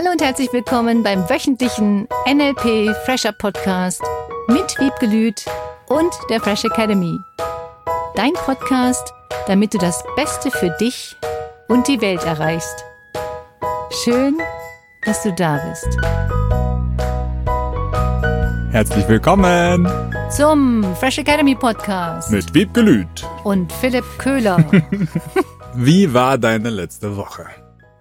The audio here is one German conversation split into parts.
Hallo und herzlich willkommen beim wöchentlichen NLP Fresher Podcast mit Wiebgelüt und der Fresh Academy. Dein Podcast, damit du das Beste für dich und die Welt erreichst. Schön, dass du da bist. Herzlich willkommen zum Fresh Academy Podcast mit Wiebgelüt und Philipp Köhler. Wie war deine letzte Woche?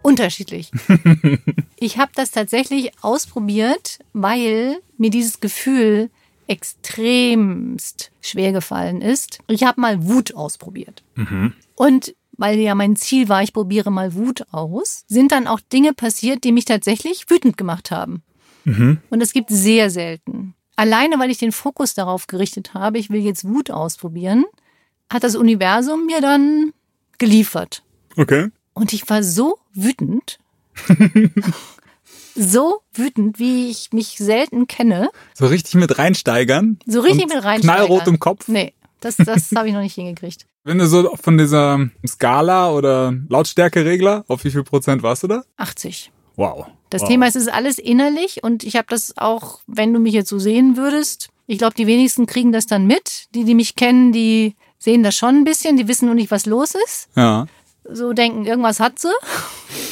Unterschiedlich. ich habe das tatsächlich ausprobiert, weil mir dieses Gefühl extremst schwer gefallen ist. Ich habe mal Wut ausprobiert. Mhm. Und weil ja mein Ziel war, ich probiere mal Wut aus, sind dann auch Dinge passiert, die mich tatsächlich wütend gemacht haben. Mhm. Und es gibt sehr selten. Alleine, weil ich den Fokus darauf gerichtet habe, ich will jetzt Wut ausprobieren, hat das Universum mir dann geliefert. Okay. Und ich war so wütend. so wütend, wie ich mich selten kenne. So richtig mit reinsteigern? So richtig mit reinsteigern. Knallrot im Kopf? Nee, das, das habe ich noch nicht hingekriegt. Wenn du so von dieser Skala oder Lautstärkeregler, auf wie viel Prozent warst du da? 80. Wow. Das wow. Thema ist, es ist alles innerlich und ich habe das auch, wenn du mich jetzt so sehen würdest, ich glaube, die wenigsten kriegen das dann mit. Die, die mich kennen, die sehen das schon ein bisschen, die wissen nur nicht, was los ist. Ja. So denken, irgendwas hat sie.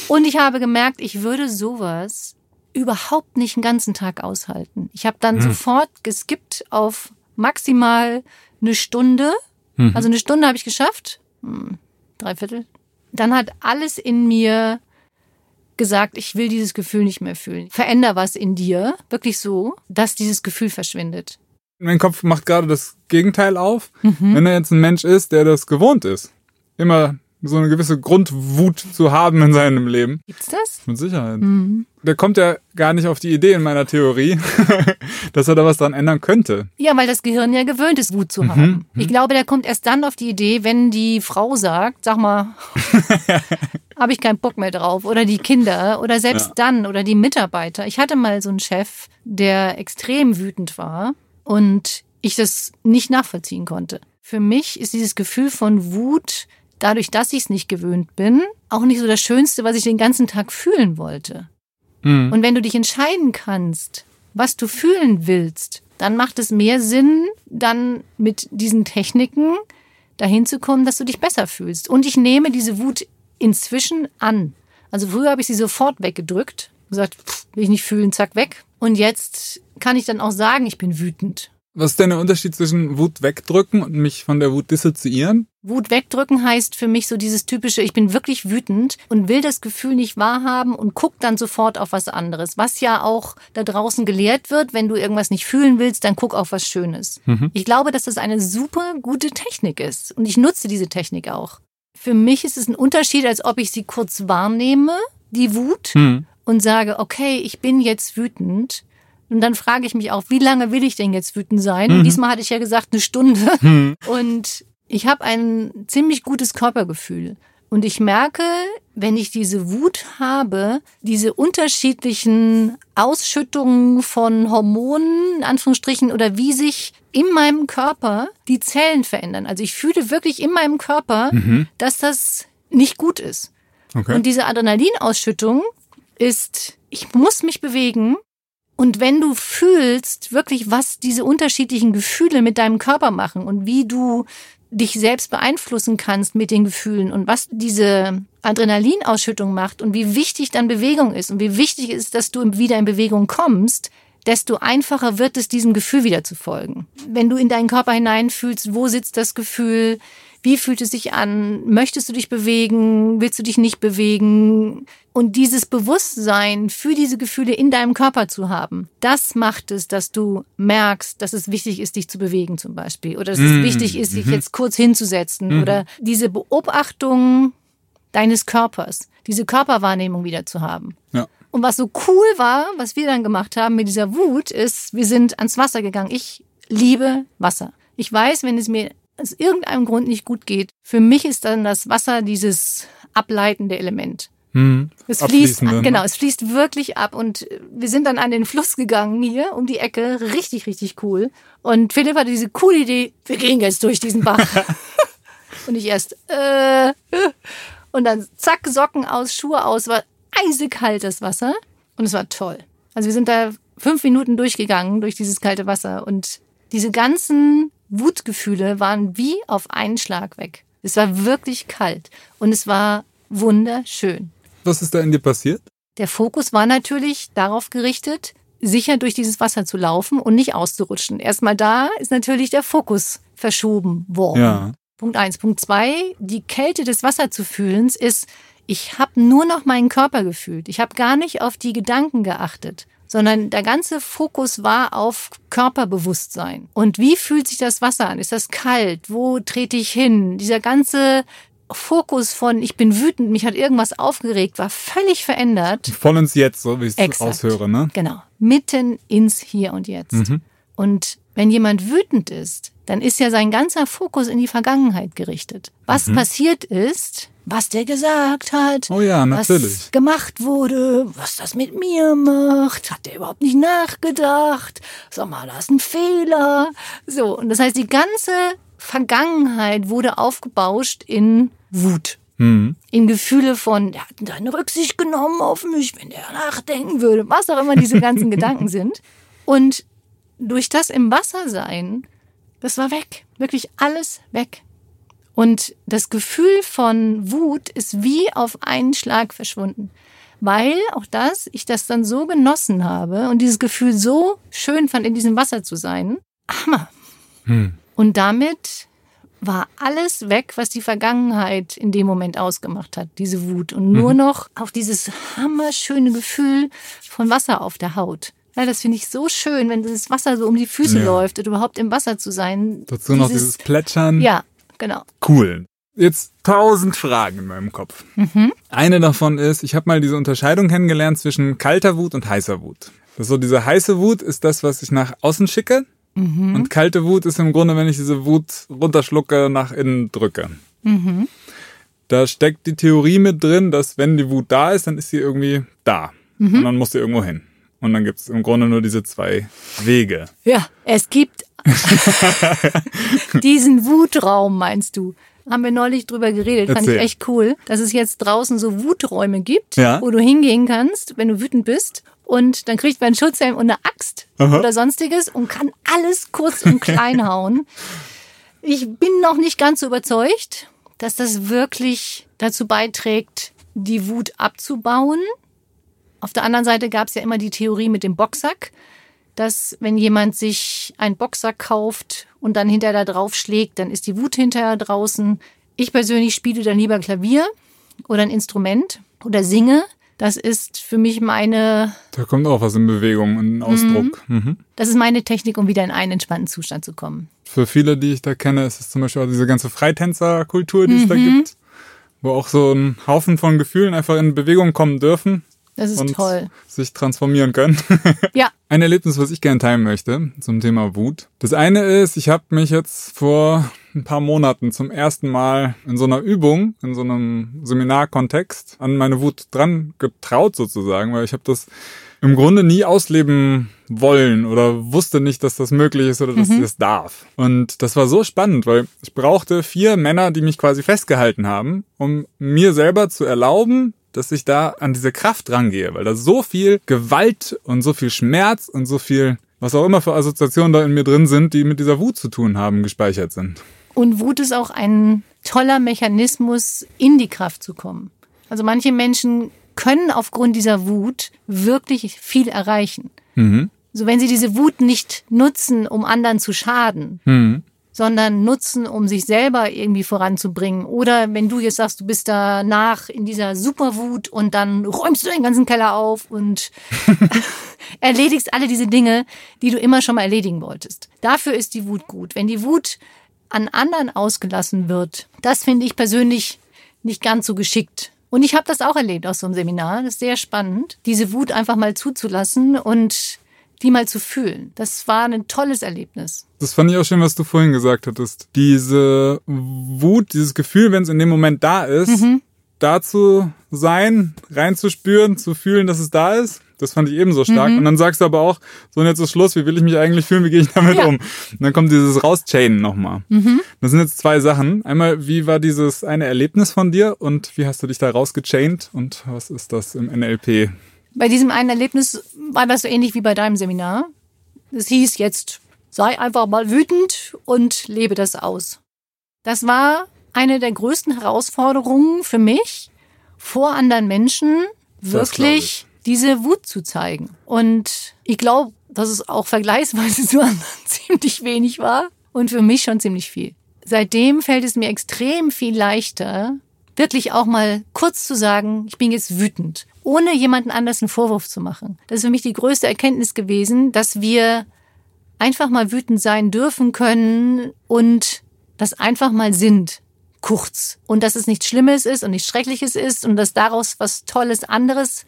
Und ich habe gemerkt, ich würde sowas überhaupt nicht einen ganzen Tag aushalten. Ich habe dann Hm. sofort geskippt auf maximal eine Stunde. Mhm. Also eine Stunde habe ich geschafft. Hm, drei Viertel. Dann hat alles in mir gesagt, ich will dieses Gefühl nicht mehr fühlen. Veränder was in dir, wirklich so, dass dieses Gefühl verschwindet. Mein Kopf macht gerade das Gegenteil auf. Mhm. Wenn er jetzt ein Mensch ist, der das gewohnt ist, immer so eine gewisse Grundwut zu haben in seinem Leben. Gibt's das? Mit Sicherheit. Mhm. Der kommt ja gar nicht auf die Idee in meiner Theorie, dass er da was dran ändern könnte. Ja, weil das Gehirn ja gewöhnt ist, Wut zu Mhm, haben. Ich glaube, der kommt erst dann auf die Idee, wenn die Frau sagt, sag mal, habe ich keinen Bock mehr drauf. Oder die Kinder oder selbst Ja. dann oder die Mitarbeiter. Ich hatte mal so einen Chef, der extrem wütend war und ich das nicht nachvollziehen konnte. Für mich ist dieses Gefühl von Wut, dadurch, dass ich es nicht gewöhnt bin, auch nicht so das Schönste, was ich den ganzen Tag fühlen wollte. Mhm. Und wenn du dich entscheiden kannst, was du fühlen willst, dann macht es mehr Sinn, dann mit diesen Techniken dahin zu kommen, dass du dich besser fühlst. Und ich nehme diese Wut inzwischen an. Also früher habe ich sie sofort weggedrückt, gesagt, pff, will ich nicht fühlen, zack, weg. Und jetzt kann ich dann auch sagen, ich bin wütend. Was ist denn der Unterschied zwischen Wut wegdrücken und mich von der Wut dissoziieren? Wut wegdrücken heißt für mich so dieses typische, ich bin wirklich wütend und will das Gefühl nicht wahrhaben und guck dann sofort auf was anderes. Was ja auch da draußen gelehrt wird, wenn du irgendwas nicht fühlen willst, dann guck auf was Schönes. Ich glaube, dass das eine super gute Technik ist und ich nutze diese Technik auch. Für mich ist es ein Unterschied, als ob ich sie kurz wahrnehme, die Wut, Hm. und sage, okay, ich bin jetzt wütend. Und dann frage ich mich auch, wie lange will ich denn jetzt wütend sein? Und diesmal hatte ich ja gesagt, eine Stunde. Und ich habe ein ziemlich gutes Körpergefühl. Und ich merke, wenn ich diese Wut habe, diese unterschiedlichen Ausschüttungen von Hormonen, in Anführungsstrichen, oder wie sich in meinem Körper die Zellen verändern. Also ich fühle wirklich in meinem Körper, dass das nicht gut ist. Okay. Und diese Adrenalinausschüttung ist, ich muss mich bewegen. Und wenn du fühlst wirklich, was diese unterschiedlichen Gefühle mit deinem Körper machen und wie du dich selbst beeinflussen kannst mit den Gefühlen und was diese Adrenalinausschüttung macht und wie wichtig dann Bewegung ist und wie wichtig ist, dass du wieder in Bewegung kommst, desto einfacher wird es, diesem Gefühl wieder zu folgen. Wenn du in deinen Körper hineinfühlst, wo sitzt das Gefühl, wie fühlt es sich an, möchtest du dich bewegen, willst du dich nicht bewegen und dieses Bewusstsein für diese Gefühle in deinem Körper zu haben, das macht es, dass du merkst, dass es wichtig ist, dich zu bewegen zum Beispiel oder dass es Mm, wichtig ist, sich jetzt kurz hinzusetzen oder diese Beobachtung deines Körpers, diese Körperwahrnehmung wieder zu haben. Ja. Und was so cool war, was wir dann gemacht haben mit dieser Wut, ist, wir sind ans Wasser gegangen. Ich liebe Wasser. Ich weiß, wenn es mir aus irgendeinem Grund nicht gut geht, für mich ist dann das Wasser dieses ableitende Element. Hm. Es fließt, ne? genau, es fließt wirklich ab und wir sind dann an den Fluss gegangen hier um die Ecke, richtig, richtig cool. Und Philipp hatte diese coole Idee, wir gehen jetzt durch diesen Bach. und ich erst, äh, und dann zack, Socken aus, Schuhe aus, war eisekalt das Wasser. Und es war toll. Also wir sind da fünf Minuten durchgegangen durch dieses kalte Wasser und diese ganzen Wutgefühle waren wie auf einen Schlag weg. Es war wirklich kalt und es war wunderschön. Was ist da in dir passiert? Der Fokus war natürlich darauf gerichtet, sicher durch dieses Wasser zu laufen und nicht auszurutschen. Erstmal da ist natürlich der Fokus verschoben worden. Ja. Punkt eins. Punkt zwei, die Kälte des Wasserzufühlens ist, ich habe nur noch meinen Körper gefühlt. Ich habe gar nicht auf die Gedanken geachtet, sondern der ganze Fokus war auf Körperbewusstsein. Und wie fühlt sich das Wasser an? Ist das kalt? Wo trete ich hin? Dieser ganze Fokus von ich bin wütend, mich hat irgendwas aufgeregt, war völlig verändert. Voll ins Jetzt, so wie ich es Exakt. aushöre, ne? Genau. Mitten ins Hier und Jetzt. Mhm. Und wenn jemand wütend ist, dann ist ja sein ganzer Fokus in die Vergangenheit gerichtet. Was Mhm. passiert ist, was der gesagt hat, Oh ja, was natürlich. gemacht wurde, was das mit mir macht, hat der überhaupt nicht nachgedacht, sag mal, da ist ein Fehler. So, und das heißt, die ganze Vergangenheit wurde aufgebauscht in Wut. Mhm. In Gefühle von, der hat keine Rücksicht genommen auf mich, wenn der nachdenken würde, was auch immer diese ganzen Gedanken sind. Und durch das im Wasser sein, das war weg. Wirklich alles weg. Und das Gefühl von Wut ist wie auf einen Schlag verschwunden. Weil auch das, ich das dann so genossen habe und dieses Gefühl so schön fand, in diesem Wasser zu sein. Hammer. Hm. Und damit war alles weg, was die Vergangenheit in dem Moment ausgemacht hat, diese Wut. Und nur noch auf dieses hammerschöne Gefühl von Wasser auf der Haut. Ja, das finde ich so schön, wenn das Wasser so um die Füße Ja. läuft und überhaupt im Wasser zu sein. Dazu noch dieses Plätschern. Ja, genau. Cool. Jetzt tausend Fragen in meinem Kopf. Eine davon ist, ich habe mal diese Unterscheidung kennengelernt zwischen kalter Wut und heißer Wut. Das ist so diese heiße Wut ist das, was ich nach außen schicke. Und kalte Wut ist im Grunde, wenn ich diese Wut runterschlucke, nach innen drücke. Da steckt die Theorie mit drin, dass wenn die Wut da ist, dann ist sie irgendwie da. Und dann muss sie irgendwo hin. Und dann gibt es im Grunde nur diese zwei Wege. Ja, es gibt diesen Wutraum, meinst du? Haben wir neulich drüber geredet, fand ich Erzähl. echt cool, dass es jetzt draußen so Wuträume gibt, Ja. wo du hingehen kannst, wenn du wütend bist. Und dann kriegt man einen Schutzhelm und eine Axt Aha. oder sonstiges und kann alles kurz und klein hauen. Ich bin noch nicht ganz so überzeugt, dass das wirklich dazu beiträgt, die Wut abzubauen. Auf der anderen Seite gab es ja immer die Theorie mit dem Boxsack, dass wenn jemand sich einen Boxsack kauft und dann hinterher da drauf schlägt, dann ist die Wut hinterher draußen. Ich persönlich spiele dann lieber Klavier oder ein Instrument oder singe. Das ist für mich meine, Da kommt auch was in Bewegung und in Ausdruck. Mhm. das ist meine Technik, um wieder in einen entspannten Zustand zu kommen. Für viele, die ich da kenne, ist es zum Beispiel auch diese ganze Freitänzerkultur, die es da Mhm. gibt, wo auch so ein Haufen von Gefühlen einfach in Bewegung kommen dürfen Das ist und toll. sich transformieren können. Ja, Ein Erlebnis, was ich gerne teilen möchte zum Thema Wut. Das eine ist, ich habe mich jetzt vor ein paar Monaten zum ersten Mal in so einer Übung, in so einem Seminarkontext an meine Wut dran getraut sozusagen, weil ich habe das im Grunde nie ausleben wollen oder wusste nicht, dass das möglich ist oder dass ich das darf. Und das war so spannend, weil ich brauchte vier Männer, die mich quasi festgehalten haben, um mir selber zu erlauben, dass ich da an diese Kraft rangehe, weil da so viel Gewalt und so viel Schmerz und so viel, was auch immer für Assoziationen da in mir drin sind, die mit dieser Wut zu tun haben, gespeichert sind. Und Wut ist auch ein toller Mechanismus, in die Kraft zu kommen. Also manche Menschen können aufgrund dieser Wut wirklich viel erreichen. Mhm. So wenn sie diese Wut nicht nutzen, um anderen zu schaden, Mhm. Sondern nutzen, um sich selber irgendwie voranzubringen. Oder wenn du jetzt sagst, du bist danach in dieser Superwut und dann räumst du den ganzen Keller auf und erledigst alle diese Dinge, die du immer schon mal erledigen wolltest. Dafür ist die Wut gut. Wenn die Wut an anderen ausgelassen wird, das finde ich persönlich nicht ganz so geschickt. Und ich habe das auch erlebt aus so einem Seminar. Das ist sehr spannend, diese Wut einfach mal zuzulassen und die mal zu fühlen. Das war ein tolles Erlebnis. Das fand ich auch schön, was du vorhin gesagt hattest. Diese Wut, dieses Gefühl, wenn es in dem Moment da ist, da zu sein, reinzuspüren, zu fühlen, dass es da ist. Das fand ich ebenso stark. Und dann sagst du aber auch, so und jetzt ist Schluss, wie will ich mich eigentlich fühlen, wie gehe ich damit Ja. um? Und dann kommt dieses Rauschainen nochmal. Das sind jetzt zwei Sachen. Einmal, wie war dieses eine Erlebnis von dir und wie hast du dich da rausgechaint und was ist das im NLP Bei diesem einen Erlebnis war das so ähnlich wie bei deinem Seminar. Es hieß jetzt, sei einfach mal wütend und lebe das aus. Das war eine der größten Herausforderungen für mich, vor anderen Menschen wirklich diese Wut zu zeigen. Und ich glaube, dass es auch vergleichsweise zu anderen ziemlich wenig war und für mich schon ziemlich viel. Seitdem fällt es mir extrem viel leichter, wirklich auch mal kurz zu sagen, ich bin jetzt wütend, ohne jemanden anders einen Vorwurf zu machen. Das ist für mich die größte Erkenntnis gewesen, dass wir einfach mal wütend sein dürfen können und das einfach mal sind kurz und dass es nichts Schlimmes ist und nichts Schreckliches ist und dass daraus was Tolles anderes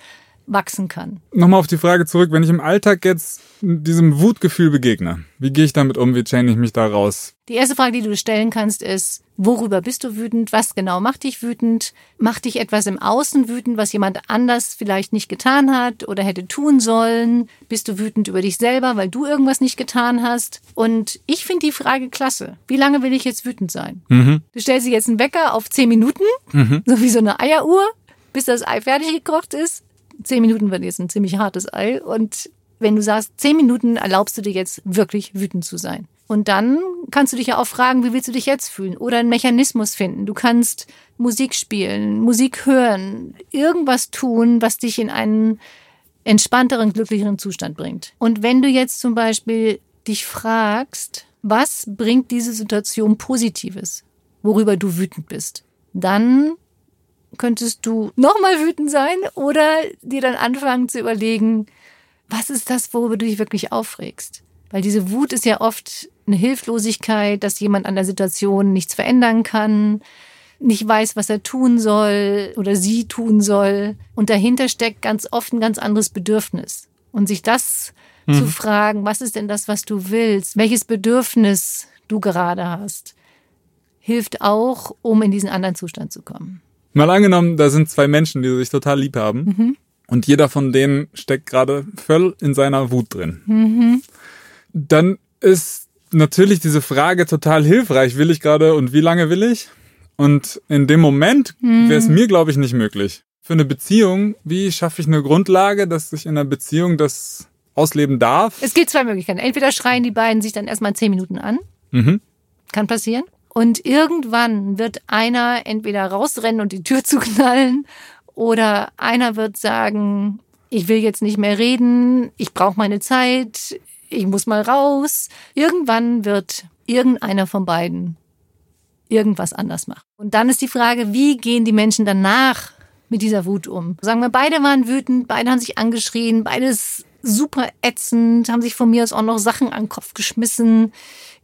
wachsen kann. Nochmal auf die Frage zurück, wenn ich im Alltag jetzt diesem Wutgefühl begegne, wie gehe ich damit um, wie chaine ich mich da raus? Die erste Frage, die du stellen kannst, ist, worüber bist du wütend? Was genau macht dich wütend? Macht dich etwas im Außen wütend, was jemand anders vielleicht nicht getan hat oder hätte tun sollen? Bist du wütend über dich selber, weil du irgendwas nicht getan hast? Und ich finde die Frage klasse. Wie lange will ich jetzt wütend sein? Mhm. Du stellst dir jetzt einen Wecker auf zehn Minuten, mhm. so wie so eine Eieruhr, bis das Ei fertig gekocht ist zehn Minuten wird jetzt ein ziemlich hartes Ei. Und wenn du sagst, zehn Minuten erlaubst du dir jetzt wirklich wütend zu sein. Und dann kannst du dich ja auch fragen, wie willst du dich jetzt fühlen? Oder einen Mechanismus finden. Du kannst Musik spielen, Musik hören, irgendwas tun, was dich in einen entspannteren, glücklicheren Zustand bringt. Und wenn du jetzt zum Beispiel dich fragst, was bringt diese Situation Positives, worüber du wütend bist, dann könntest du nochmal wütend sein oder dir dann anfangen zu überlegen, was ist das, worüber du dich wirklich aufregst? Weil diese Wut ist ja oft eine Hilflosigkeit, dass jemand an der Situation nichts verändern kann, nicht weiß, was er tun soll oder sie tun soll. Und dahinter steckt ganz oft ein ganz anderes Bedürfnis. Und sich das mhm. zu fragen, was ist denn das, was du willst? Welches Bedürfnis du gerade hast, hilft auch, um in diesen anderen Zustand zu kommen. Mal angenommen, da sind zwei Menschen, die sich total lieb haben. Mhm. Und jeder von denen steckt gerade voll in seiner Wut drin. Mhm. Dann ist natürlich diese Frage total hilfreich. Will ich gerade und wie lange will ich? Und in dem Moment mhm. wäre es mir, glaube ich, nicht möglich. Für eine Beziehung, wie schaffe ich eine Grundlage, dass ich in einer Beziehung das ausleben darf? Es gibt zwei Möglichkeiten. Entweder schreien die beiden sich dann erstmal zehn Minuten an. Mhm. Kann passieren. Und irgendwann wird einer entweder rausrennen und die Tür zuknallen oder einer wird sagen, ich will jetzt nicht mehr reden, ich brauche meine Zeit, ich muss mal raus. Irgendwann wird irgendeiner von beiden irgendwas anders machen. Und dann ist die Frage, wie gehen die Menschen danach mit dieser Wut um? Sagen wir, beide waren wütend, beide haben sich angeschrien, beides super ätzend, haben sich von mir aus auch noch Sachen an den Kopf geschmissen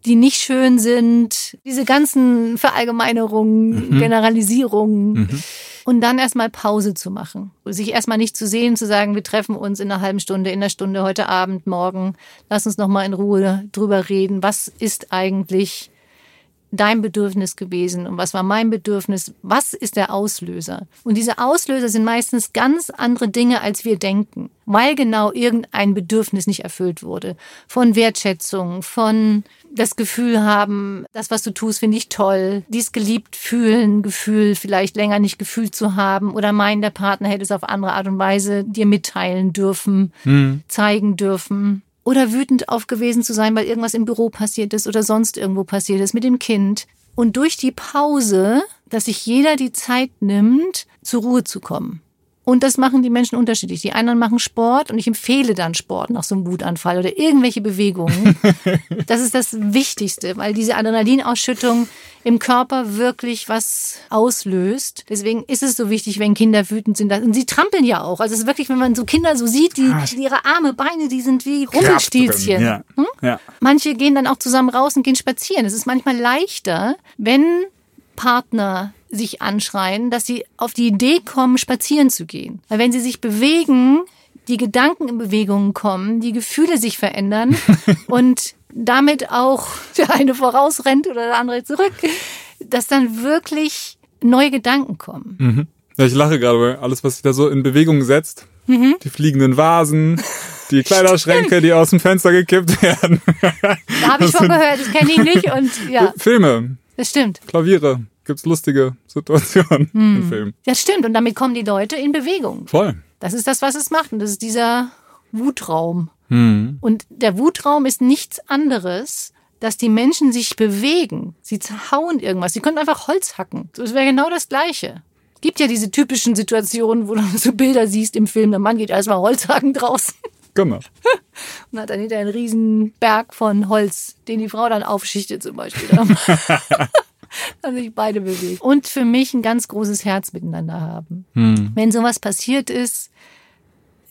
die nicht schön sind, diese ganzen Verallgemeinerungen, mhm. Generalisierungen. Mhm. Und dann erstmal Pause zu machen. Sich erstmal nicht zu sehen, zu sagen, wir treffen uns in einer halben Stunde, in einer Stunde, heute Abend, morgen. Lass uns nochmal in Ruhe drüber reden. Was ist eigentlich dein Bedürfnis gewesen und was war mein Bedürfnis? Was ist der Auslöser? Und diese Auslöser sind meistens ganz andere Dinge, als wir denken, weil genau irgendein Bedürfnis nicht erfüllt wurde. Von Wertschätzung, von das Gefühl haben, das, was du tust, finde ich toll. Dies geliebt fühlen, Gefühl vielleicht länger nicht gefühlt zu haben oder meinen, der Partner hätte es auf andere Art und Weise dir mitteilen dürfen, hm. zeigen dürfen oder wütend aufgewesen zu sein, weil irgendwas im Büro passiert ist oder sonst irgendwo passiert ist mit dem Kind. Und durch die Pause, dass sich jeder die Zeit nimmt, zur Ruhe zu kommen. Und das machen die Menschen unterschiedlich. Die anderen machen Sport und ich empfehle dann Sport nach so einem Wutanfall oder irgendwelche Bewegungen. Das ist das Wichtigste, weil diese Adrenalinausschüttung im Körper wirklich was auslöst. Deswegen ist es so wichtig, wenn Kinder wütend sind. Und sie trampeln ja auch. Also es ist wirklich, wenn man so Kinder so sieht, die, ihre Arme, Beine, die sind wie Rumpelstilzchen. Ja. Hm? Ja. Manche gehen dann auch zusammen raus und gehen spazieren. Es ist manchmal leichter, wenn Partner sich anschreien, dass sie auf die Idee kommen, spazieren zu gehen. Weil wenn sie sich bewegen, die Gedanken in Bewegungen kommen, die Gefühle sich verändern und damit auch der eine vorausrennt oder der andere zurück, dass dann wirklich neue Gedanken kommen. Mhm. Ja, ich lache gerade, weil alles, was sich da so in Bewegung setzt, mhm. die fliegenden Vasen, die Kleiderschränke, die aus dem Fenster gekippt werden. Da habe ich von gehört, das kenne ich nicht und ja. Filme. Das stimmt. Klaviere gibt's lustige Situationen hm. im Film. Das stimmt. Und damit kommen die Leute in Bewegung. Voll. Das ist das, was es macht. Und das ist dieser Wutraum. Hm. Und der Wutraum ist nichts anderes, dass die Menschen sich bewegen. Sie zerhauen irgendwas. Sie können einfach Holz hacken. Das wäre genau das Gleiche. Es gibt ja diese typischen Situationen, wo du so Bilder siehst im Film, der Mann geht erstmal Holz hacken draußen Genau. und hat dann hinter einen riesen Berg von Holz, den die Frau dann aufschichtet zum Beispiel. Haben sich beide bewegt. Und für mich ein ganz großes Herz miteinander haben. Hm. Wenn sowas passiert ist,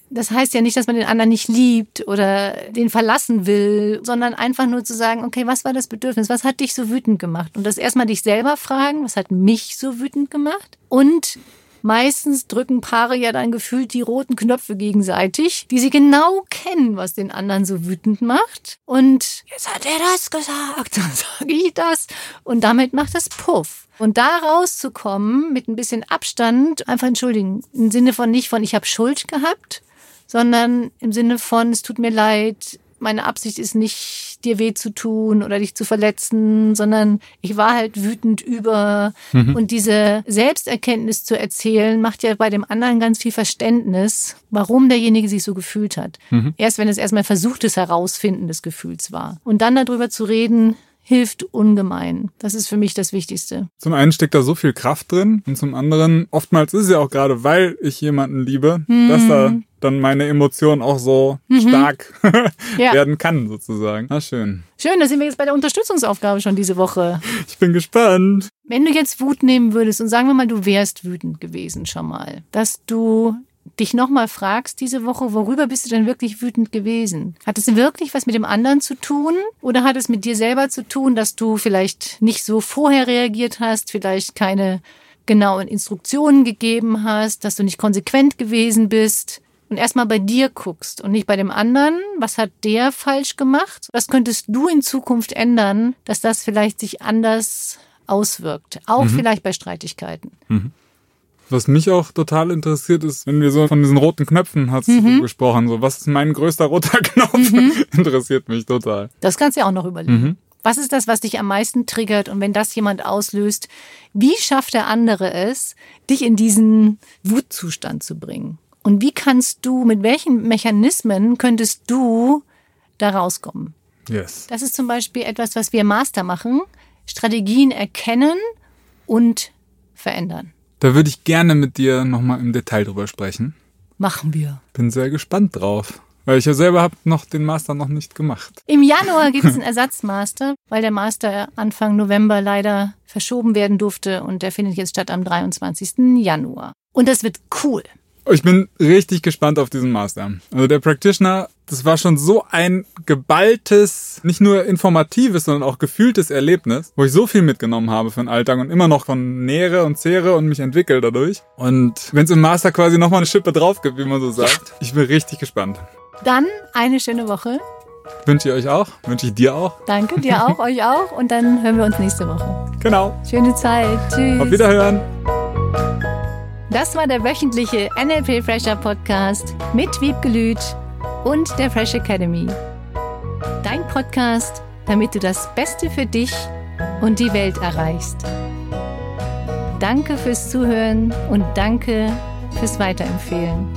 das heißt ja nicht, dass man den anderen nicht liebt oder den verlassen will, sondern einfach nur zu sagen, okay, was war das Bedürfnis? Was hat dich so wütend gemacht? Und das erstmal dich selber fragen, was hat mich so wütend gemacht? Und meistens drücken Paare ja dann gefühlt die roten Knöpfe gegenseitig, die sie genau kennen, was den anderen so wütend macht. Und jetzt hat er das gesagt, dann sage ich das. Und damit macht es Puff. Und da rauszukommen mit ein bisschen Abstand, einfach entschuldigen, im Sinne von nicht von ich habe Schuld gehabt, sondern im Sinne von es tut mir leid, meine Absicht ist nicht, dir weh zu tun oder dich zu verletzen, sondern ich war halt wütend über. Und diese Selbsterkenntnis zu erzählen, macht ja bei dem anderen ganz viel Verständnis, warum derjenige sich so gefühlt hat. Erst wenn es erstmal versuchtes Herausfinden des Gefühls war. Und dann darüber zu reden, hilft ungemein. Das ist für mich das Wichtigste. Zum einen steckt da so viel Kraft drin und zum anderen, oftmals ist es ja auch gerade, weil ich jemanden liebe, dass da dann meine Emotion auch so stark Ja. werden kann, sozusagen. Na schön. Schön, da sind wir jetzt bei der Unterstützungsaufgabe schon diese Woche. Ich bin gespannt. Wenn du jetzt Wut nehmen würdest und sagen wir mal, du wärst wütend gewesen schon mal, dass du dich nochmal fragst diese Woche, worüber bist du denn wirklich wütend gewesen? Hat es wirklich was mit dem anderen zu tun oder hat es mit dir selber zu tun, dass du vielleicht nicht so vorher reagiert hast, vielleicht keine genauen Instruktionen gegeben hast, dass du nicht konsequent gewesen bist? Und erstmal bei dir guckst und nicht bei dem anderen. Was hat der falsch gemacht? Was könntest du in Zukunft ändern, dass das vielleicht sich anders auswirkt? Auch vielleicht bei Streitigkeiten. Was mich auch total interessiert ist, wenn wir so von diesen roten Knöpfen hast Mhm. du gesprochen, so was ist mein größter roter Knopf? interessiert mich total. Das kannst du ja auch noch überlegen. Was ist das, was dich am meisten triggert? Und wenn das jemand auslöst, wie schafft der andere es, dich in diesen Wutzustand zu bringen? Und wie kannst du, mit welchen Mechanismen könntest du da rauskommen? Yes. Das ist zum Beispiel etwas, was wir Master machen. Strategien erkennen und verändern. Da würde ich gerne mit dir nochmal im Detail drüber sprechen. Machen wir. Bin sehr gespannt drauf. Weil ich ja selber habe noch den Master noch nicht gemacht. Im Januar gibt es einen Ersatzmaster, weil der Master Anfang November leider verschoben werden durfte und der findet jetzt statt am 23. Januar. Und das wird cool. Ich bin richtig gespannt auf diesen Master. Also der Practitioner, das war schon so ein geballtes, nicht nur informatives, sondern auch gefühltes Erlebnis, wo ich so viel mitgenommen habe für den Alltag und immer noch von nähere und zehre und mich entwickle dadurch. Und wenn es im Master quasi nochmal eine Schippe drauf gibt, wie man so sagt, ich bin richtig gespannt. Dann eine schöne Woche. Wünsche ich euch auch, wünsche ich dir auch. Danke dir auch, euch auch. Und dann hören wir uns nächste Woche. Genau. Schöne Zeit. Tschüss. Auf Wiederhören. Das war der wöchentliche NLP Fresher Podcast mit Wiebgelüt und der Fresh Academy. Dein Podcast, damit du das Beste für dich und die Welt erreichst. Danke fürs Zuhören und danke fürs Weiterempfehlen.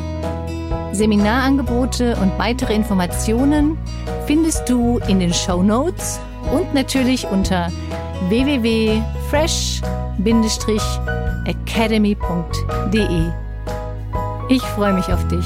Seminarangebote und weitere Informationen findest du in den Show Notes und natürlich unter www.fresh-academy.de. Ich freue mich auf dich.